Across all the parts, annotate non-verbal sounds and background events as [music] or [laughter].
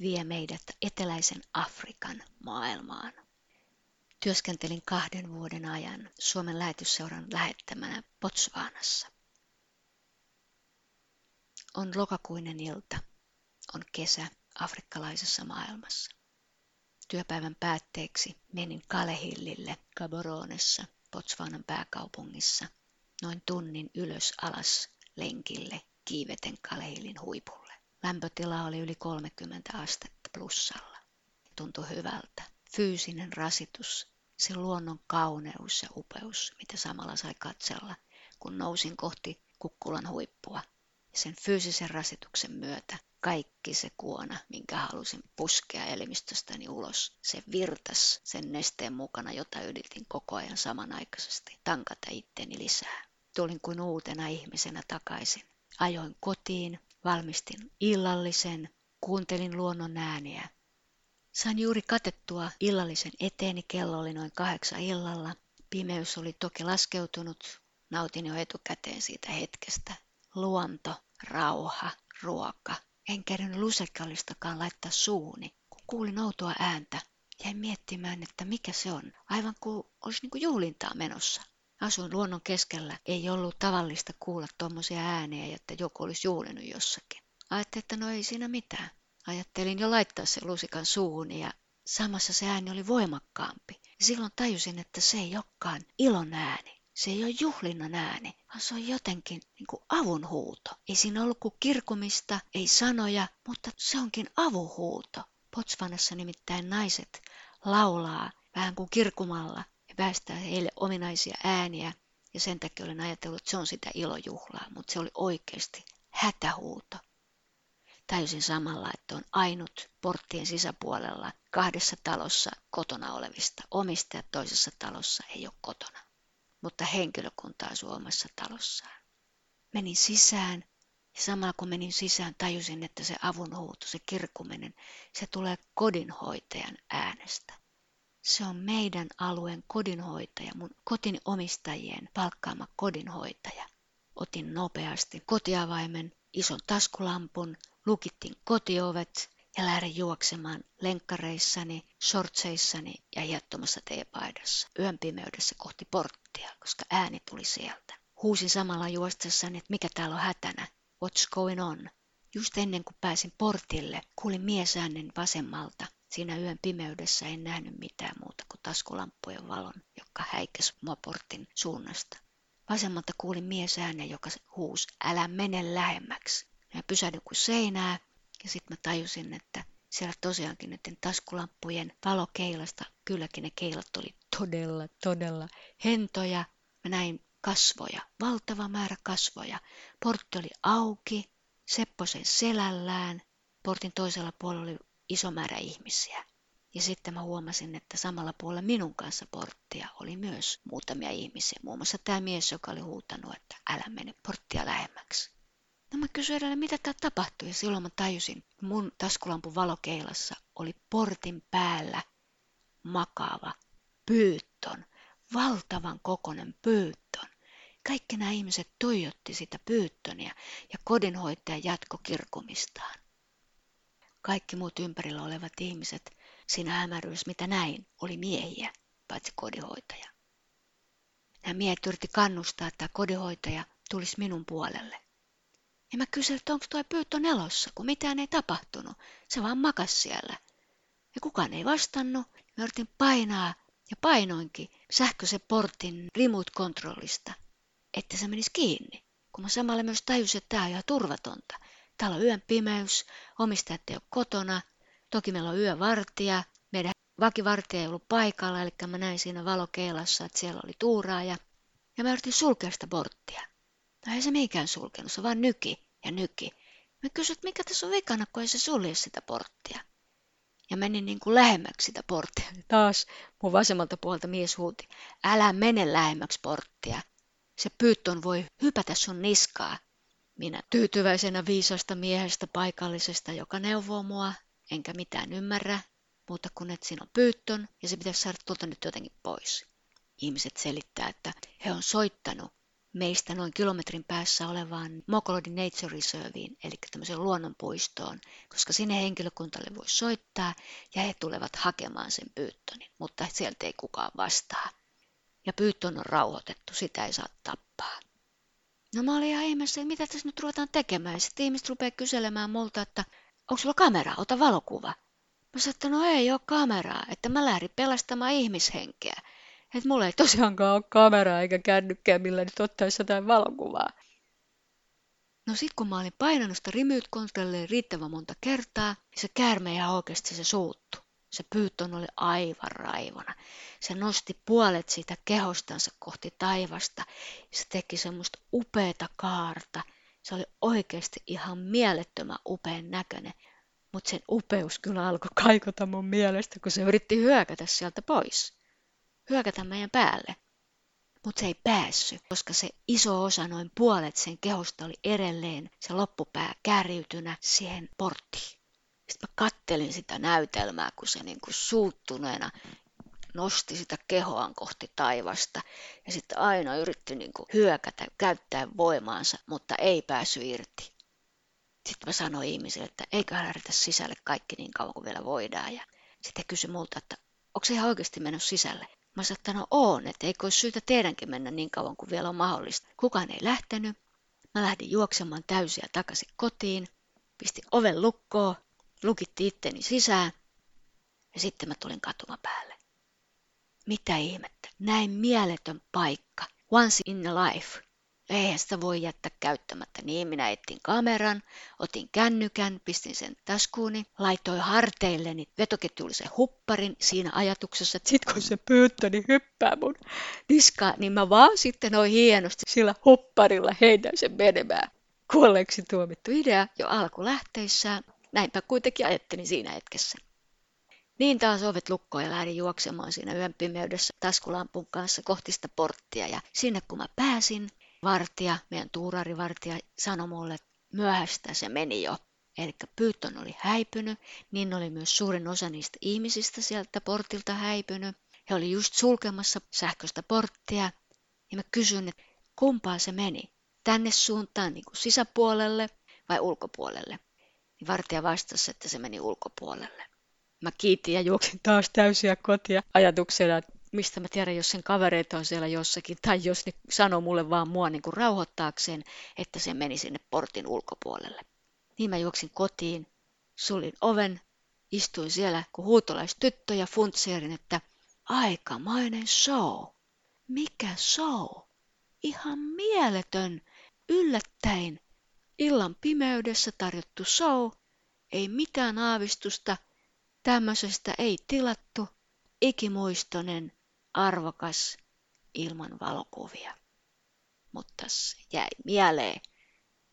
Vie meidät eteläisen Afrikan maailmaan. Työskentelin kahden vuoden ajan Suomen lähetysseuran lähettämänä Botswanassa. On lokakuinen ilta, on kesä afrikkalaisessa maailmassa. Työpäivän päätteeksi menin Kalehillille Gaboronessa, Botswanan pääkaupungissa, noin tunnin ylös alas lenkille kiiveten Kalehillin huipulle. Lämpötila oli yli 30 astetta plussalla. Tuntui hyvältä. Fyysinen rasitus, se luonnon kauneus ja upeus, mitä samalla sai katsella, kun nousin kohti kukkulan huippua. Sen fyysisen rasituksen myötä kaikki se kuona, minkä halusin puskea elimistöstäni ulos, se virtas sen nesteen mukana, jota yritin koko ajan samanaikaisesti tankata itteni lisää. Tulin kuin uutena ihmisenä takaisin. Ajoin kotiin, valmistin illallisen, kuuntelin luonnon ääniä. Sain juuri katettua illallisen eteeni, kello oli noin kahdeksan illalla. Pimeys oli toki laskeutunut, nautin jo etukäteen siitä hetkestä. Luonto, rauha, ruoka. En kerännyt lusekallistakaan laittaa suuni, kun kuulin outoa ääntä. Jäin miettimään, että mikä se on, aivan kuin olisi niin kuin juhlintaa menossa. Asuin luonnon keskellä, ei ollut tavallista kuulla tuommoisia ääniä, että joku olisi juhlinut jossakin. Ajattelin, että no ei siinä mitään. Ajattelin jo laittaa sen lusikan suuhun ja samassa se ääni oli voimakkaampi. Ja silloin tajusin, että se ei olekaan ilon ääni. Se ei ole juhlinnan ääni, vaan se on jotenkin niin kuin avunhuuto. Ei siinä ollut kuin kirkumista, ei sanoja, mutta se onkin avuhuuto. Potsvanassa nimittäin naiset laulaa vähän kuin kirkumalla väestää heille ominaisia ääniä. Ja sen takia olen ajatellut, että se on sitä ilojuhlaa, mutta se oli oikeasti hätähuuto. Tajusin samalla, että on ainut porttien sisäpuolella kahdessa talossa kotona olevista. Omistajat toisessa talossa ei ole kotona, mutta henkilökunta asuu omassa talossaan. Menin sisään ja samalla kun menin sisään tajusin, että se avunhuuto, se kirkuminen, se tulee kodinhoitajan äänestä. Se on meidän alueen kodinhoitaja, mun kotin omistajien palkkaama kodinhoitaja. Otin nopeasti kotiavaimen, ison taskulampun, lukittiin kotiovet ja lähdin juoksemaan lenkkareissani, shortseissani ja hiettomassa teepaidassa yön pimeydessä kohti porttia, koska ääni tuli sieltä. Huusin samalla juostessani, että mikä täällä on hätänä, what's going on. Just ennen kuin pääsin portille, kuulin miesäänen vasemmalta Siinä yön pimeydessä en nähnyt mitään muuta kuin taskulamppujen valon, joka häikäs mua portin suunnasta. Vasemmalta kuulin mies äänen, joka huusi, älä mene lähemmäksi. Ja pysähdyin kuin seinää, ja sitten mä tajusin, että siellä tosiaankin näiden taskulamppujen valokeilasta, kylläkin ne keilat oli todella, todella hentoja. Mä näin kasvoja, valtava määrä kasvoja. Portti oli auki, Sepposen selällään. Portin toisella puolella oli iso määrä ihmisiä. Ja sitten mä huomasin, että samalla puolella minun kanssa porttia oli myös muutamia ihmisiä. Muun muassa tämä mies, joka oli huutanut, että älä mene porttia lähemmäksi. No mä kysyin edelleen, mitä tämä tapahtui, ja silloin mä tajusin, mun taskulampun valokeilassa oli portin päällä makaava pyytton, valtavan kokonen pyytton. Kaikki nämä ihmiset tuijotti sitä pyyttonia ja kodinhoitaja jatko kirkumistaan kaikki muut ympärillä olevat ihmiset siinä hämäryydessä, mitä näin, oli miehiä, paitsi kodinhoitaja. Nämä miehet yritti kannustaa, että kodinhoitaja tulisi minun puolelle. Ja mä kysyin, että onko tuo pyyttö nelossa, kun mitään ei tapahtunut. Se vaan makas siellä. Ja kukaan ei vastannut. Mä yritin painaa ja painoinkin sähköisen portin remote-kontrollista, että se menisi kiinni. Kun mä samalla myös tajusin, että tämä on ihan turvatonta. Täällä on yön pimeys, omistajat ei ole kotona. Toki meillä on yövartija. Meidän vakivartija ei ollut paikalla, eli mä näin siinä valokeilassa, että siellä oli tuuraaja. Ja mä yritin sulkea sitä porttia. No ei se mikään sulkenut, se vaan nyki ja nyki. Mä kysyin, mikä tässä on vikana, kun ei se sulje sitä porttia. Ja menin niin kuin lähemmäksi sitä porttia. [laughs] Taas mun vasemmalta puolta mies huuti, älä mene lähemmäksi porttia. Se pyyttön voi hypätä sun niskaa. Minä tyytyväisenä viisasta miehestä paikallisesta, joka neuvoo mua, enkä mitään ymmärrä, mutta kun et siinä on pyyttön ja se pitäisi saada tuolta nyt jotenkin pois. Ihmiset selittää, että he on soittanut meistä noin kilometrin päässä olevaan Mokolodi Nature Reserveen, eli tämmöiseen luonnonpuistoon, koska sinne henkilökuntalle voi soittaa ja he tulevat hakemaan sen pyyttonin, mutta sieltä ei kukaan vastaa. Ja pyyttön on rauhoitettu, sitä ei saa tappaa. No mä olin ihan ihmeessä, että mitä tässä nyt ruvetaan tekemään. Sitten ihmiset rupeaa kyselemään multa, että onko sulla kamera, ota valokuva. Mä sanoin, että no ei ole kameraa, että mä lähdin pelastamaan ihmishenkeä. Että mulla ei tosiaankaan ole kameraa eikä kännykkää, millä nyt ottaisi jotain valokuvaa. No sit kun mä olin painanut sitä riittävän monta kertaa, niin se käärme ihan oikeasti se suuttu. Se pyytön oli aivan raivona. Se nosti puolet siitä kehostansa kohti taivasta. Se teki semmoista upeata kaarta. Se oli oikeasti ihan mielettömän upean näköinen. Mutta sen upeus kyllä alkoi kaikota mun mielestä, kun se yritti hyökätä sieltä pois. Hyökätä meidän päälle. Mutta se ei päässyt, koska se iso osa, noin puolet sen kehosta oli edelleen se loppupää kärjytynä siihen porttiin. Sitten mä kattelin sitä näytelmää, kun se niin kuin suuttuneena nosti sitä kehoaan kohti taivasta ja sitten aina yritti niin kuin hyökätä, käyttää voimaansa, mutta ei päässyt irti. Sitten mä sanoin ihmisille, että eiköhän lähdetä sisälle kaikki niin kauan kuin vielä voidaan. Ja sitten kysyi multa, että onko se ihan oikeasti mennyt sisälle? Mä sanoin, että no on, että eikö olisi syytä teidänkin mennä niin kauan kuin vielä on mahdollista. Kukaan ei lähtenyt. Mä lähdin juoksemaan täysiä takaisin kotiin, pistin oven lukkoon, lukitti itteni sisään ja sitten mä tulin katuma päälle. Mitä ihmettä, näin mieletön paikka, once in a life. Eihän sitä voi jättää käyttämättä. Niin minä etsin kameran, otin kännykän, pistin sen taskuuni, laitoin harteilleni vetoketjullisen hupparin siinä ajatuksessa, että sit kun se pyyttö, niin hyppää mun niskaan, niin mä vaan sitten noin hienosti sillä hupparilla heitän sen menemään. Kuolleeksi tuomittu idea jo alkulähteissään, Näinpä kuitenkin ajattelin siinä hetkessä. Niin taas ovet lukkoon ja lähdin juoksemaan siinä yön pimeydessä taskulampun kanssa kohti sitä porttia. Ja sinne kun mä pääsin, vartija, meidän tuurarivartija, sanoi mulle, että myöhäistä se meni jo. Eli pyyttön oli häipynyt, niin oli myös suurin osa niistä ihmisistä sieltä portilta häipynyt. He oli just sulkemassa sähköistä porttia. Ja mä kysyin, että kumpaa se meni? Tänne suuntaan niin kuin sisäpuolelle vai ulkopuolelle? Vartija vastasi, että se meni ulkopuolelle. Mä kiitin ja juoksin taas täysiä kotia ajatuksena, että mistä mä tiedän, jos sen kavereita on siellä jossakin, tai jos ne sanoo mulle vaan mua niin kuin rauhoittaakseen, että se meni sinne portin ulkopuolelle. Niin mä juoksin kotiin, sulin oven, istuin siellä, kun huutolaistyttö ja funtseerin, että aikamainen show. Mikä show? Ihan mieletön, yllättäen Illan pimeydessä tarjottu show, ei mitään aavistusta, tämmöisestä ei tilattu, ikimuistoinen, arvokas, ilman valokuvia. Mutta se jäi mieleen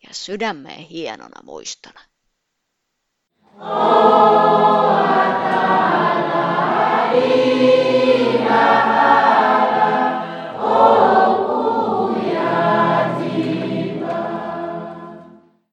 ja sydämeen hienona muistona. Oh.